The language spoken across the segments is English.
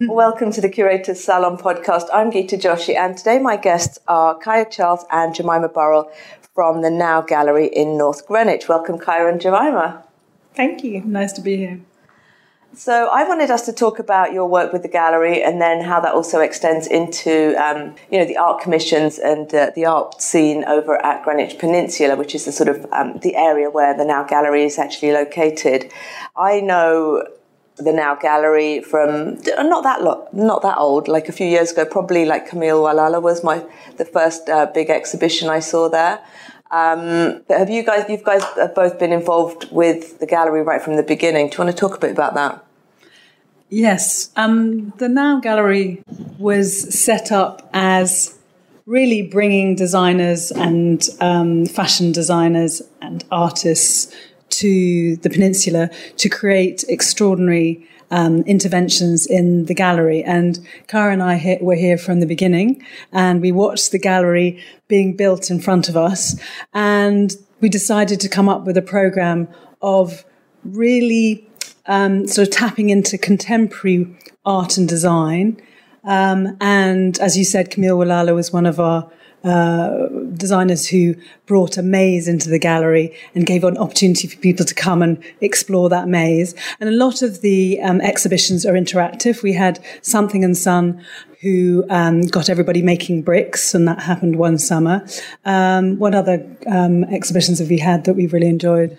Welcome to the Curator's Salon podcast. I'm Gita Joshi, and today my guests are Kaia Charles and Jemima Burrill from the Now Gallery in North Greenwich. Welcome, Kaia and Jemima. Thank you. Nice to be here. So I wanted us to talk about your work with the gallery, and then how that also extends into, um, you know, the art commissions and uh, the art scene over at Greenwich Peninsula, which is the sort of um, the area where the Now Gallery is actually located. I know the Now Gallery from not that lo- not that old, like a few years ago, probably like Camille Walala was my the first uh, big exhibition I saw there. Um, but have you guys, you guys have both been involved with the gallery right from the beginning. Do you want to talk a bit about that? Yes. Um, the Now Gallery was set up as really bringing designers and um, fashion designers and artists to the peninsula to create extraordinary um, interventions in the gallery. And Kara and I were here from the beginning, and we watched the gallery being built in front of us. And we decided to come up with a program of really um, sort of tapping into contemporary art and design. Um, and as you said, Camille Walala was one of our uh, designers who brought a maze into the gallery and gave an opportunity for people to come and explore that maze. And a lot of the um, exhibitions are interactive. We had Something and Son who um, got everybody making bricks, and that happened one summer. Um, what other um, exhibitions have we had that we've really enjoyed?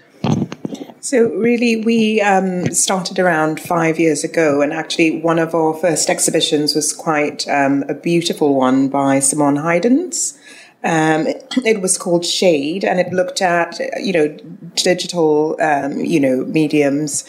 So, really, we um, started around five years ago, and actually, one of our first exhibitions was quite um, a beautiful one by Simon Heijdens. Um, it was called Shade, and it looked at you know digital um, you know mediums,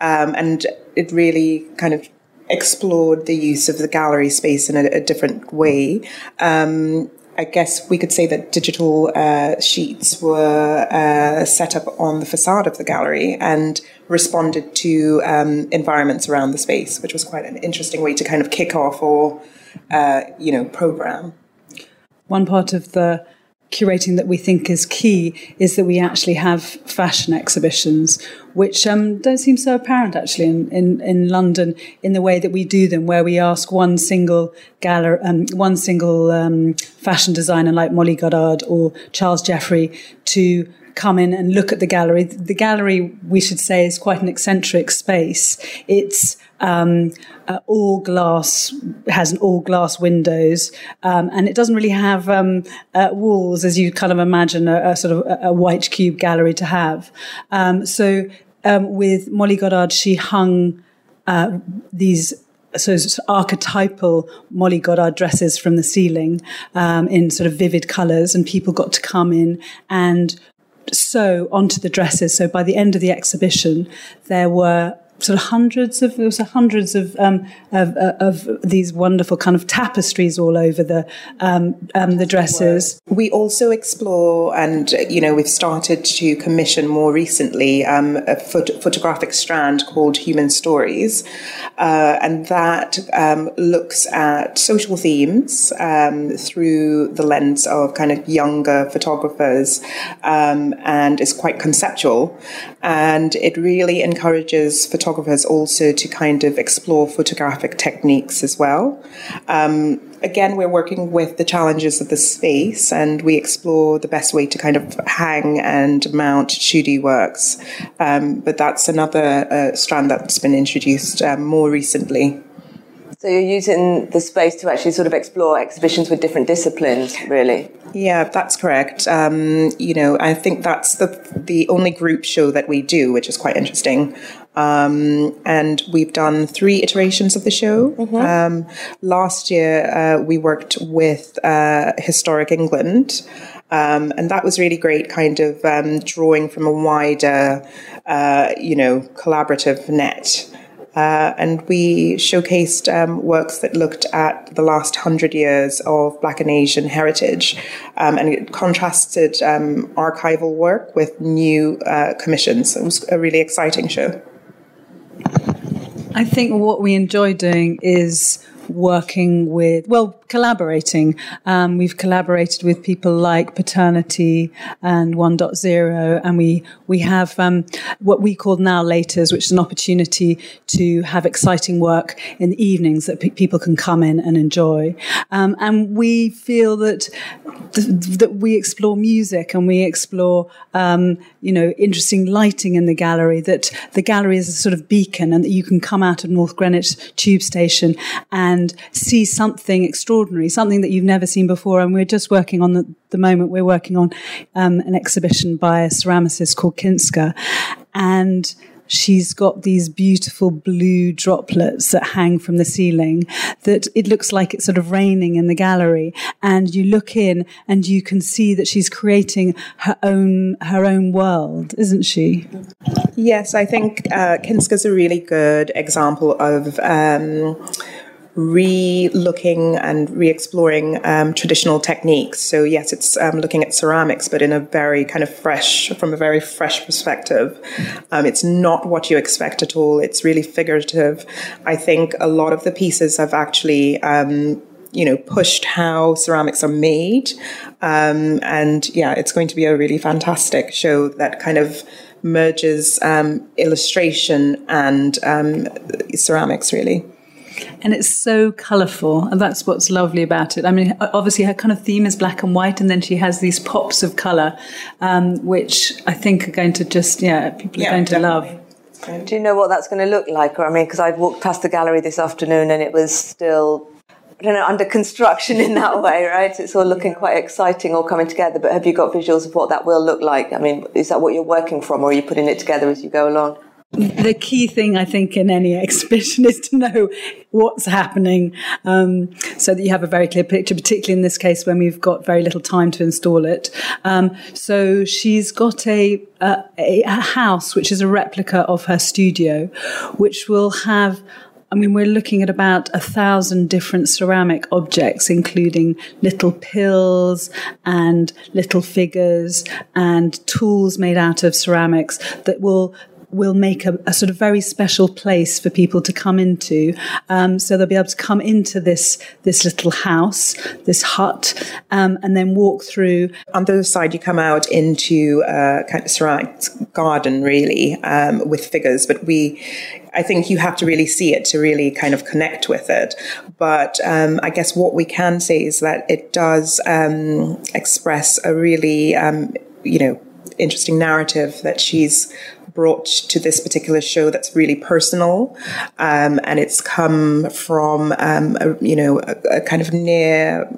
um, and it really kind of explored the use of the gallery space in a, a different way. Um, I guess we could say that digital uh, sheets were uh, set up on the facade of the gallery and responded to um, environments around the space, which was quite an interesting way to kind of kick off or, uh, you know, program. One part of the curating that we think is key is that we actually have fashion exhibitions, which um, don't seem so apparent actually in, in, in, London in the way that we do them, where we ask one single gallery, um, one single um, fashion designer like Molly Goddard or Charles Jeffrey to come in and look at the gallery. The gallery, we should say, is quite an eccentric space. It's um, uh, all glass, has an all glass windows, um, and it doesn't really have um, uh, walls as you kind of imagine a, a sort of a, a, white cube gallery to have. Um, so um, with Molly Goddard, she hung uh, these so archetypal Molly Goddard dresses from the ceiling um, in sort of vivid colours, and people got to come in and sew onto the dresses. So by the end of the exhibition, there were sort of hundreds of there was hundreds of, um, of, uh, of these wonderful kind of tapestries all over the um, um, the dresses. We also explore, and you know, we've started to commission more recently um, a phot- photographic strand called Human Stories, uh, and that um, looks at social themes um, through the lens of kind of younger photographers, and is quite conceptual, and it really encourages photographers photographers also to kind of explore photographic techniques as well. Um, again, we're working with the challenges of the space and we explore the best way to kind of hang and mount 2D works. Um, but that's another uh, strand that's been introduced um, more recently. So you're using the space to actually sort of explore exhibitions with different disciplines, really. Yeah, that's correct. Um, you know, I think that's the the only group show that we do, which is quite interesting. Um, and we've done three iterations of the show. Mm-hmm. Um, last year, uh, we worked with uh, Historic England. Um, and that was really great, kind of um, drawing from a wider, uh, you know, collaborative net. Uh, and we showcased um, works that looked at the last hundred years of Black and Asian heritage, um, and it contrasted um, archival work with new uh, commissions. It was a really exciting show. I think what we enjoy doing is working with, well, collaborating. Um, we've collaborated with people like Paternity and 1.0, and we we have um, what we call now Laters, which is an opportunity to have exciting work in the evenings that pe- people can come in and enjoy. Um, and we feel that th- that we explore music and we explore, um, you know, interesting lighting in the gallery. That the gallery is a sort of beacon, and that you can come out of North Greenwich Tube Station and see something extraordinary, something that you've never seen before. And we're just working on the, the moment. We're working on um, an exhibition by a ceramicist called Kinska, and she's got these beautiful blue droplets that hang from the ceiling that it looks like it's sort of raining in the gallery and you look in and you can see that she's creating her own her own world isn't she yes i think uh, kinska's a really good example of um, re-looking and re-exploring um, traditional techniques. So yes, it's um, looking at ceramics, but in a very kind of fresh, from a very fresh perspective. Um, it's not what you expect at all. It's really figurative. I think a lot of the pieces have actually um, you know, pushed how ceramics are made. Um, and yeah, it's going to be a really fantastic show that kind of merges um, illustration and um, ceramics, really and it's so colourful, and that's what's lovely about it. I mean, obviously, her kind of theme is black and white, and then she has these pops of colour, um, which I think are going to just, yeah, people yeah, are going definitely. to love. Do you know what that's going to look like? Or, I mean, because I've walked past the gallery this afternoon and it was still, I don't know, under construction in that way, right? It's all looking quite exciting, all coming together. But have you got visuals of what that will look like? I mean, is that what you're working from, or are you putting it together as you go along? The key thing I think in any exhibition is to know what's happening um, so that you have a very clear picture, particularly in this case when we've got very little time to install it. Um, so she's got a, a, a house which is a replica of her studio, which will have I mean, we're looking at about a thousand different ceramic objects, including little pills and little figures and tools made out of ceramics that will will make a, a, sort of very special place for people to come into. Um, so they'll be able to come into this this little house, this hut, um, and then walk through. On the other side, you come out into a kind of ceramic garden, really, um, with figures. But we, I think you have to really see it to really kind of connect with it. But um, I guess what we can say is that it does um, express a really, um, you know, interesting narrative that she's brought to this particular show that's really personal, um, and it's come from um, a, you know a, a, kind of near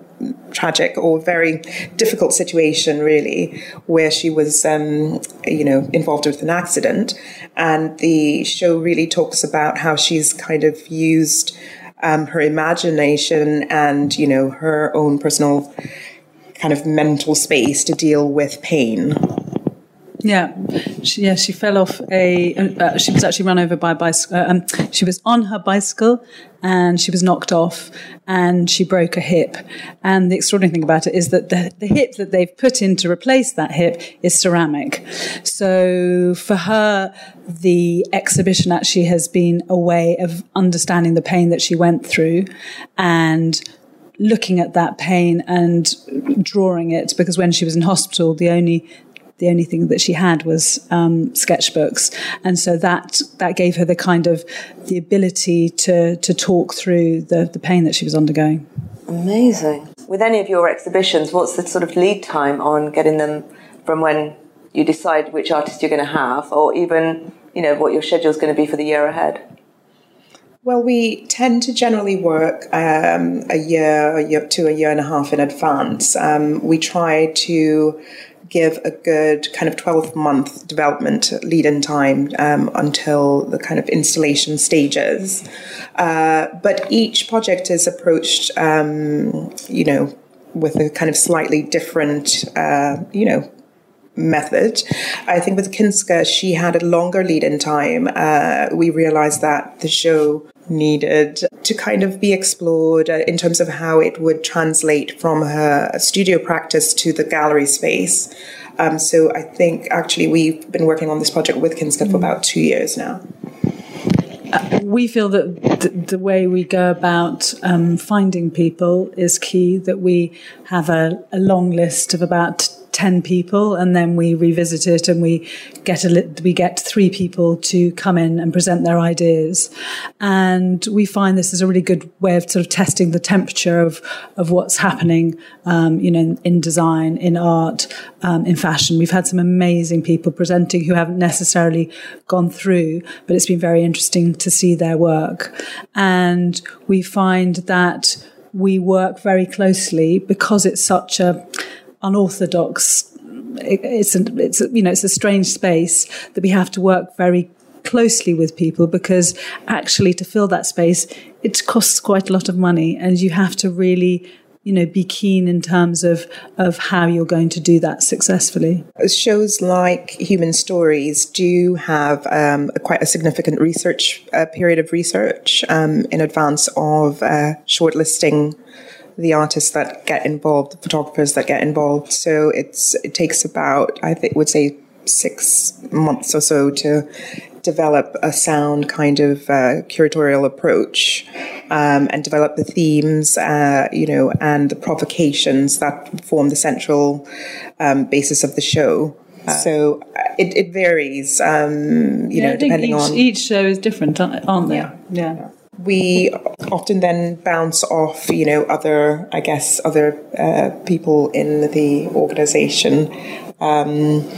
tragic or very difficult situation, really, where she was um, you know involved with an accident, and the show really talks about how she's kind of used um, her imagination and you know her own personal kind of mental space to deal with pain. Yeah, she, yeah, she fell off a. Uh, she was actually run over by a bicycle. Uh, um, she was on her bicycle and she was knocked off and she broke a hip. And the extraordinary thing about it is that the, the hip that they've put in to replace that hip is ceramic. So for her, the exhibition actually has been a way of understanding the pain that she went through and looking at that pain and drawing it because when she was in hospital, the only the only thing that she had was um, sketchbooks, and so that that gave her the kind of the ability to to talk through the the pain that she was undergoing. Amazing. With any of your exhibitions, what's the sort of lead time on getting them from when you decide which artist you're going to have, or even you know what your schedule is going to be for the year ahead? Well, we tend to generally work um, a year, a year to a year and a half in advance. Um, we try to give a good kind of 12 month development lead in time um, until the kind of installation stages. Uh, but each project is approached, um, you know, with a kind of slightly different, uh, you know, method. I think with Kinska, she had a longer lead in time. Uh, we realized that the show needed to kind of be explored uh, in terms of how it would translate from her studio practice to the gallery space. Um, so I think actually we've been working on this project with Kinska for about two years now. uh, we feel that the, the, way we go about um, finding people is key. That we have a, a long list of about 10 people and then we revisit it and we get a we get three people to come in and present their ideas. And we find this is a really good way of sort of testing the temperature of of what's happening um, you know in, in, design in art um, in fashion. We've had some amazing people presenting who haven't necessarily gone through but it's been very interesting to see their work. And we find that we work very closely because it's such a unorthodox. it's a, it's a, you know it's a strange space that we have to work very closely with people because actually to fill that space it costs quite a lot of money and you have to really you know be keen in terms of of how you're going to do that successfully shows like human stories do have um, quite a significant research uh, period of research um, in advance of uh, shortlisting the artists that get involved, the photographers that get involved. So it's it takes about I think would say six months or so to develop a sound kind of uh, curatorial approach um, and develop the themes, uh, you know, and the provocations that form the central um, basis of the show. Uh, so uh, it, it varies, um, you yeah, know, depending each, on each show is different, aren't they? yeah. yeah. yeah we often then bounce off, you know, other, I guess, other uh, people in the organization. Um,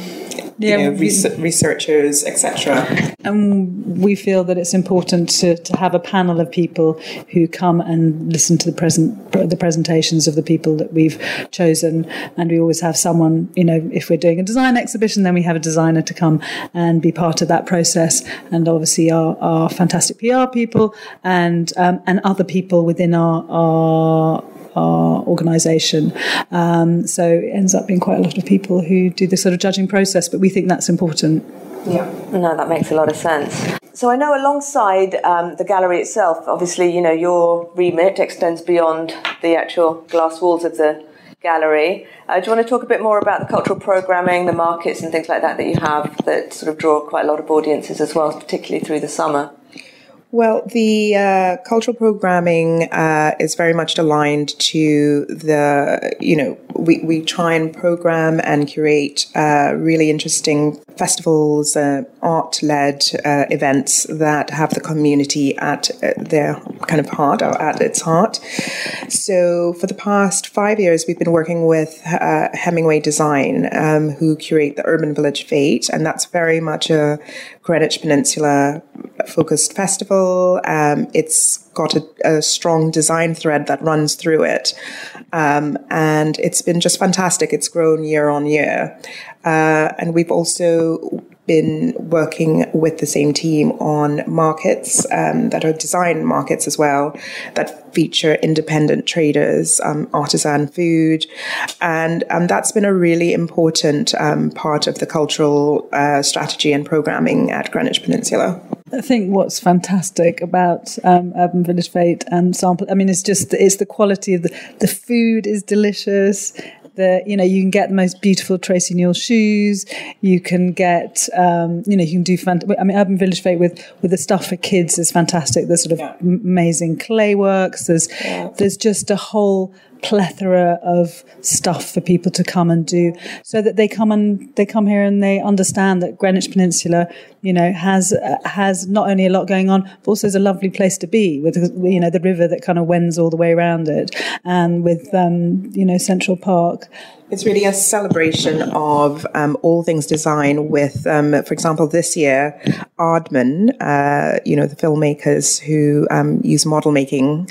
yeah, you know, res- researchers, etc. And we feel that it's important to, to have a panel of people who come and listen to the present the presentations of the people that we've chosen. And we always have someone, you know, if we're doing a design exhibition, then we have a designer to come and be part of that process. And obviously, our, our fantastic PR people and um, and other people within our our our organisation. Um, so it ends up being quite a lot of people who do this sort of judging process, but we think that's important. Yeah, no, that makes a lot of sense. So I know alongside um, the gallery itself, obviously, you know, your remit extends beyond the actual glass walls of the gallery. Uh, do you want to talk a bit more about the cultural programming, the markets, and things like that that you have that sort of draw quite a lot of audiences as well, particularly through the summer? Well, the uh, cultural programming uh, is very much aligned to the, you know, we, we try and program and curate uh, really interesting festivals, uh, art led uh, events that have the community at uh, their kind of heart or at its heart. So for the past five years, we've been working with Hemingway Design, um, who curate the Urban Village Fete, and that's very much a Greenwich Peninsula focused festival. Um, it's got a, a, strong design thread that runs through it. Um, and it's been just fantastic. It's grown year on year. Uh, and we've also been working with the same team on markets um, that are design markets as well that feature independent traders, um, artisan food, and um, that's been a really important um, part of the cultural uh, strategy and programming at Greenwich Peninsula. I think what's fantastic about um, Urban Village Fete and Sample, I mean, it's just it's the quality of the the food is delicious the you know you can get the most beautiful Tracey Neuls shoes. You can get um, you know you can do fun. I mean, Urban Village Fete with with the stuff for kids is fantastic. There's sort of yeah. amazing clay works. There's yeah. there's just a whole plethora of stuff for people to come and do so that they come and they come here and they understand that Greenwich Peninsula you know has uh, has not only a lot going on but also is a lovely place to be with you know the river that kind of wends all the way around it and with um, you know Central Park it's really a celebration of um, all things design. With, um, for example, this year, Aardman, uh, you know, the filmmakers who um, use model making,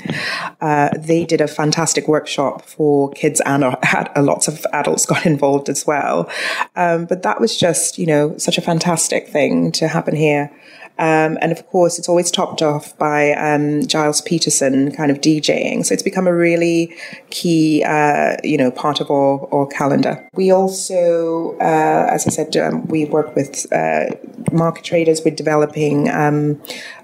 uh, they did a fantastic workshop for kids and uh, lots of adults got involved as well. Um, but that was just, you know, such a fantastic thing to happen here. Um, and of course, it's always topped off by um, Gilles Peterson kind of DJing. So it's become a really key, uh, you know, part of our, our calendar. We also, uh, as I said, um, we work with uh, market traders. We're developing um,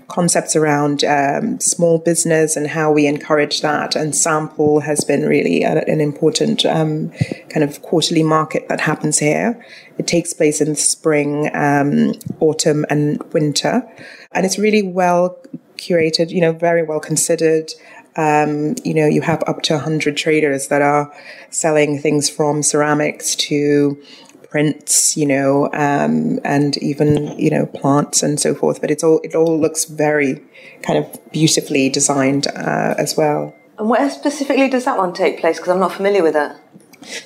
concepts around um, small business and how we encourage that. And Sample has been really a, an important um, kind of quarterly market that happens here. It takes place in spring, um, autumn, and winter. And it's really well curated, you know, very well considered. Um, you know, you have up to 100 traders that are selling things from ceramics to prints, you know, um, and even you know plants and so forth. But it's all it all looks very kind of beautifully designed uh, as well. And where specifically does that one take place? Because I'm not familiar with it.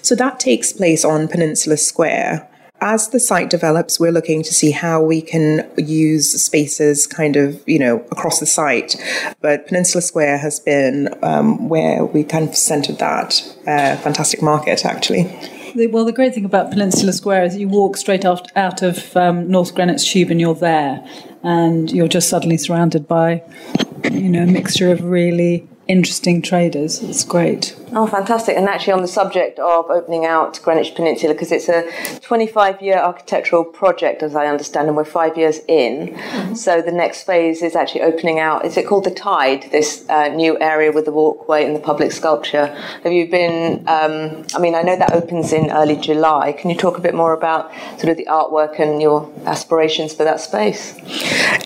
So that takes place on Peninsula Square. As the site develops, we're looking to see how we can use spaces kind of, you know, across the site. But Peninsula Square has been um, where we kind of centered that uh, fantastic market, actually. Well, the great thing about Peninsula Square is you walk straight out, of um, North Greenwich Tube and you're there, and you're just suddenly surrounded by, you know, a mixture of really interesting traders. It's great. Oh, fantastic. And actually, on the subject of opening out Greenwich Peninsula, because it's a 25 year architectural project, as I understand, and we're five years in. Mm-hmm. So the next phase is actually opening out, is it called the Tide, this uh, new area with the walkway and the public sculpture? Have you been, um, I mean, I know that opens in early July. Can you talk a bit more about sort of the artwork and your aspirations for that space?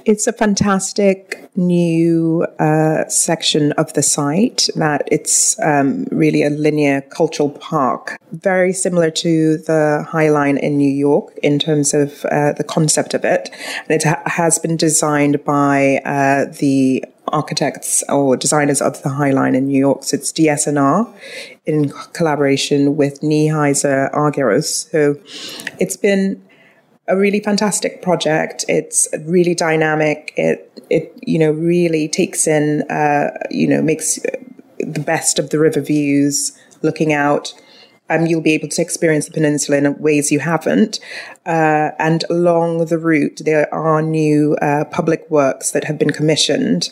It's a fantastic new uh, section of the site that it's um, really a linear cultural park, very similar to the High Line in New York in terms of uh, the concept of it. And it ha- has been designed by uh, the architects or designers of the High Line in New York. So it's DSNR in collaboration with Neiheiser Argyros. So it's been a really fantastic project. It's really dynamic. It it you know really takes in uh, you know makes the best of the river views, looking out. Um, you'll be able to experience the peninsula in ways you haven't. Uh, and along the route, there are new uh, public works that have been commissioned.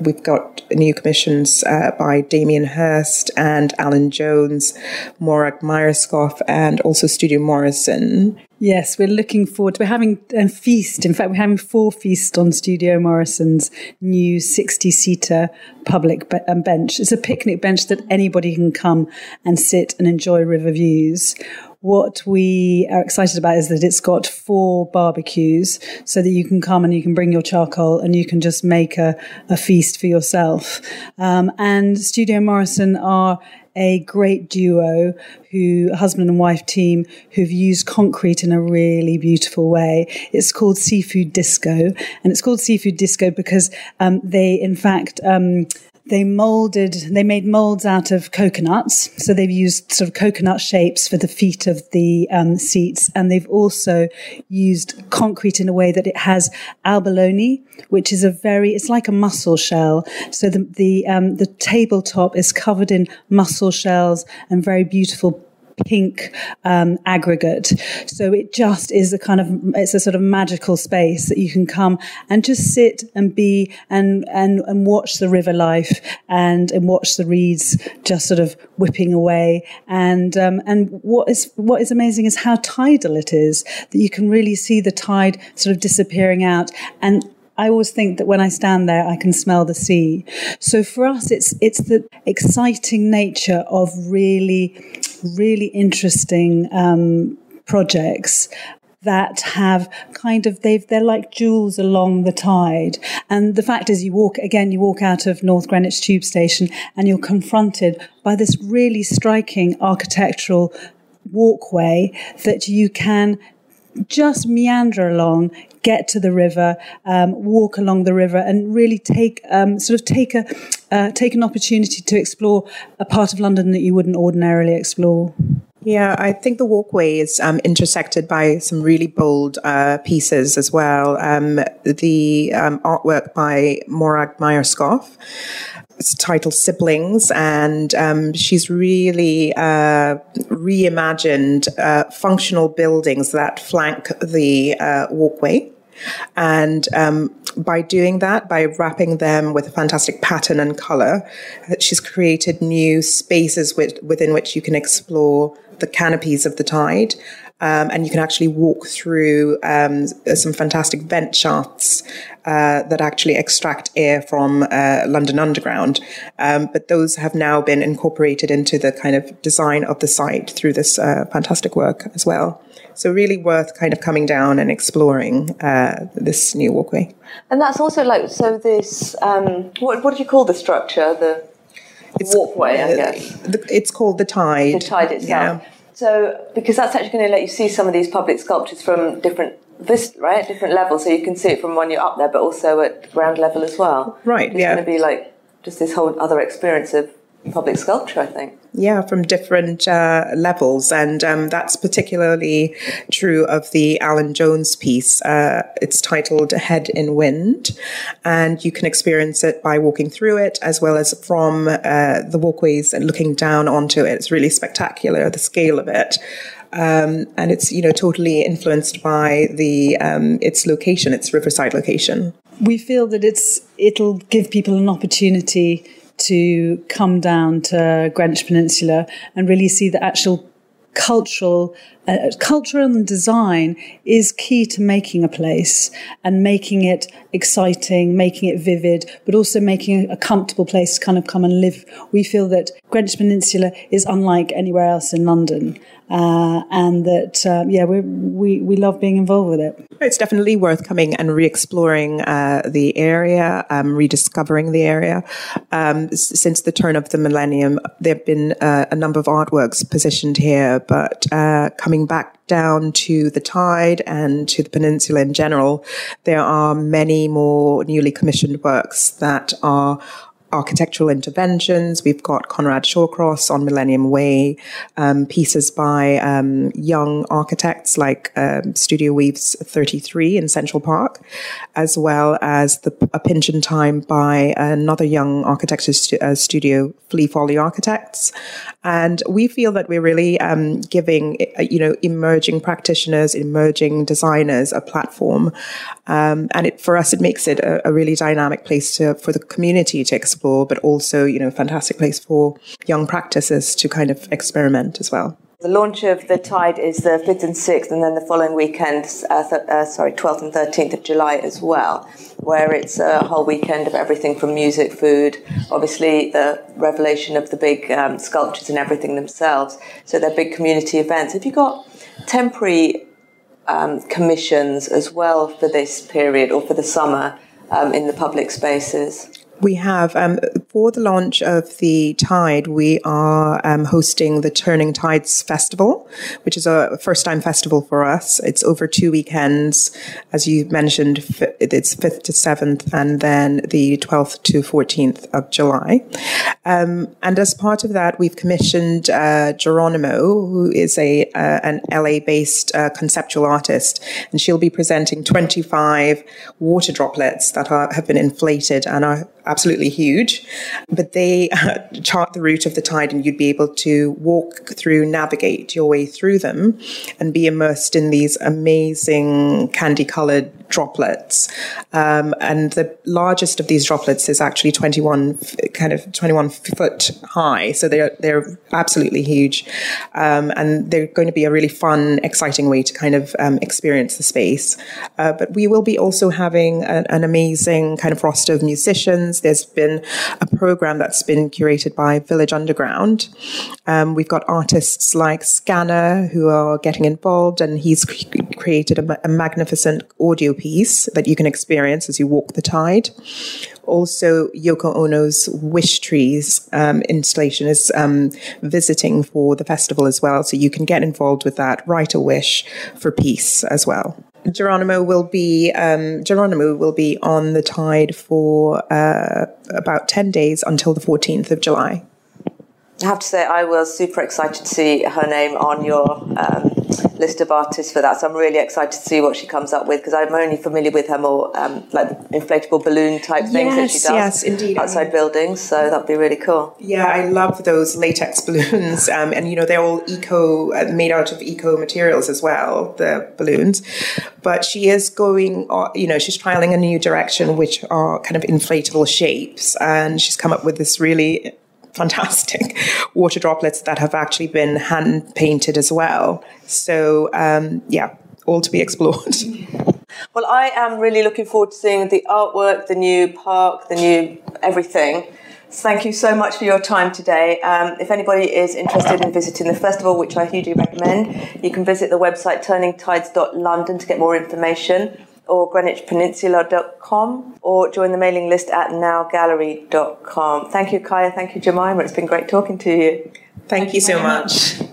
We've got new commissions uh, by Damien Hirst and Alan Jones, Morag Myerscough, and also Studio Morison. Yes, we're looking forward to we're having a feast. In fact, we're having four feasts on Studio Morison's new 60 seater public be- um, bench. It's a picnic bench that anybody can come and sit and enjoy river views. What we are excited about is that it's got four barbecues so that you can come and you can bring your charcoal and you can just make a, a feast for yourself. Um, and Studio Morison are a great duo who husband and wife team who've used concrete in a really beautiful way. It's called Seafood Disco, and it's called Seafood Disco because um, they, in fact, um, they molded, they made molds out of coconuts. So they've used sort of coconut shapes for the feet of the um, seats. And they've also used concrete in a way that it has abalone, which is a very, it's like a mussel shell. So the, the, um, the tabletop is covered in mussel shells and very beautiful pink um, aggregate. So it just is a kind of it's a sort of magical space that you can come and just sit and be and and and watch the river life and and watch the reeds just sort of whipping away. And um, and what is what is amazing is how tidal it is that you can really see the tide sort of disappearing out and I always think that when I stand there, I can smell the sea. So for us, it's it's the exciting nature of really, really interesting um, projects that have kind of they've they're like jewels along the tide and the fact is you walk again you walk out of north greenwich tube station and you're confronted by this really striking architectural walkway that you can just meander along get to the river, um, walk along the river, and really take um, sort of take a uh, take an opportunity to explore a part of London that you wouldn't ordinarily explore. Yeah, I think the walkway is um, intersected by some really bold uh, pieces as well. Um, the um, artwork by Morag Myerscough. It's titled Siblings, and um, she's really uh, reimagined uh, functional buildings that flank the uh, walkway. And um, by doing that, by wrapping them with a fantastic pattern and color, she's created new spaces with, within which you can explore the canopies of the tide. Um, and you can actually walk through um, some fantastic vent shafts uh, that actually extract air from uh, London Underground. Um, but those have now been incorporated into the kind of design of the site through this uh, fantastic work as well. So really worth kind of coming down and exploring uh, this new walkway. And that's also like so. This um, what what do you call the structure? The it's, walkway, I guess. It's called the Tide. The Tide itself. Yeah. So because that's actually going to let you see some of these public sculptures from different this right different levels, so you can see it from when you're up there, but also at ground level as well. Right. It's yeah. going to be like just this whole other experience of public sculpture, I think. Yeah, from different uh, levels. And um, that's particularly true of the Alan Jones piece. Uh, it's titled Head in Wind. And you can experience it by walking through it as well as from uh, the walkways and looking down onto it. It's really spectacular, the scale of it. Um, and it's you know totally influenced by the um, its location, its riverside location. We feel that it's it'll give people an opportunity to come down to Greenwich Peninsula and really see the actual cultural uh, culture and design is key to making a place and making it exciting making it vivid but also making a comfortable place to kind of come and live we feel that greenwich peninsula is unlike anywhere else in london uh, and that um, yeah we we we love being involved with it. It's definitely worth coming and re-exploring uh, the area, um, rediscovering the area. Um, since the turn of the millennium, there have been uh, a number of artworks positioned here, but uh, coming back down to the tide and to the peninsula in general, there are many more newly commissioned works that are architectural interventions. We've got Conrad Shawcross on Millennium Way, um, pieces by um, young architects like um, Studio Weaves 33 in Central Park, as well as the, a pinch in time by another young architecture stu- uh, studio, Flea Folly Architects. And we feel that we're really um, giving, uh, you know, emerging practitioners, emerging designers a platform. Um, and it, for us, it makes it a, a really dynamic place to, for the community to explore for, but also, you know, a fantastic place for young practices to kind of experiment as well. The launch of the Tide is the 5th and 6th, and then the following weekend, uh, th- uh, sorry, 12th and 13th of July as well, where it's a whole weekend of everything from music, food, obviously the revelation of the big um, sculptures and everything themselves. So they're big community events. Have you got temporary um, commissions as well for this period or for the summer um, in the public spaces? We have, um, for the launch of the Tide, we are um, hosting the Turning Tides Festival, which is a first time festival for us. It's over two weekends. As you mentioned, it's 5th to 7th, and then the 12th to 14th of July. Um, and as part of that, we've commissioned uh, Geronimo, who is a uh, an LA based uh, conceptual artist, and she'll be presenting 25 water droplets that are, have been inflated and are absolutely huge, but they uh, chart the route of the tide, and you'd be able to walk through, navigate your way through them, and be immersed in these amazing candy colored droplets. Um, and the largest of these droplets is actually 21, kind of 21 foot high. So they're, they're absolutely huge. Um, and they're going to be a really fun, exciting way to kind of um, experience the space. Uh, but we will be also having an, an amazing kind of roster of musicians there's been a program that's been curated by Village Underground. Um, we've got artists like Scanner who are getting involved, and he's created a, a magnificent audio piece that you can experience as you walk the tide also Yoko Ono's Wish Trees um, installation is um, visiting for the festival as well. So you can get involved with that, write a wish for peace as well. Geronimo will be um, Geronimo will be on the tide for uh, about ten days until the fourteenth of July. I have to say, I was super excited to see her name on your um, list of artists for that. So I'm really excited to see what she comes up with because I'm only familiar with her more um, like inflatable balloon type things yes, that she does yes, indeed. outside I mean, buildings. So that'd be really cool. Yeah, I love those latex balloons, um, and you know they're all eco uh, made out of eco materials as well. The balloons, but she is going. Uh, you know, she's trialing a new direction, which are kind of inflatable shapes, and she's come up with this really fantastic water droplets that have actually been hand painted as well. So, um, yeah, all to be explored. Well, I am really looking forward to seeing the artwork, the new park, the new everything. Thank you so much for your time today. Um, if anybody is interested in visiting the festival, which I hugely recommend, you can visit the website turningtides.london to get more information or greenwichpeninsula.com or join the mailing list at nowgallery.com. Thank you, Kaia. Thank you, Jemima. It's been great talking to you. Thank, Thank you so much. much.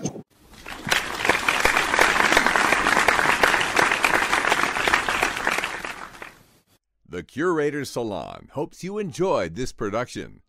The Curator's Salon hopes you enjoyed this production.